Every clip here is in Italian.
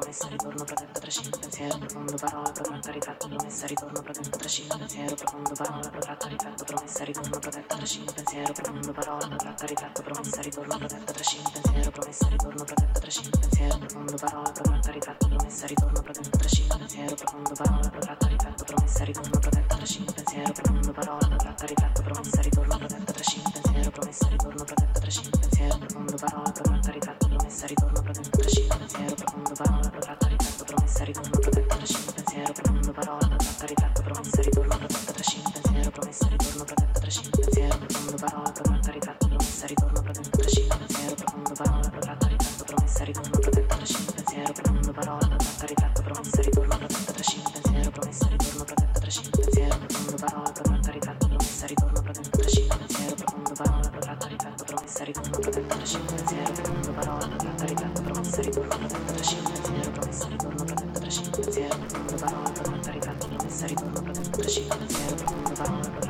promessa, ritorno, protetta, trascina, pensiero, profondo, parola, protratta, ritratto, promessa, ritorno, protetta, trascina, pensiero, profondo, parola, protratta, ritratto, promessa, ritorno, protetta, trascina, pensiero, profondo, parola, protratta, ritratto, promessa, ritorno, protetta, trascina, pensiero, promessa, ritorno, protetta, trascina, pensiero, profondo, parola, protratta, ritratto, promessa, ritorno, protetta, trascina, pensiero, profondo, parola, protratta, ritratto, promessa, ritorno, protetta, trascina, pensiero, profondo, parola, protratta, ritratto, promessa, ritorno, ritorno protetta trascina pensiero profondo parola protetta ritratto promessa ritorno protetta trascina pensiero promessa ritorno protetta trascina pensiero profondo parola protetta ritratto promessa ritorno protetta trascina pensiero profondo parola protetta ritratto promessa ritorno protetta trascina pensiero profondo parola protetta ritratto promessa ritorno protetta trascina pensiero promessa ritorno protetta trascina pensiero profondo parola protetta ritratto promessa ritorno protetta trascina pensiero profondo parola protetta ritratto promessa ritorno protetta Provano, provano, per ripartire, mi sta ritorno, proprio tutto scende, non c'è, provano, provano.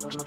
forma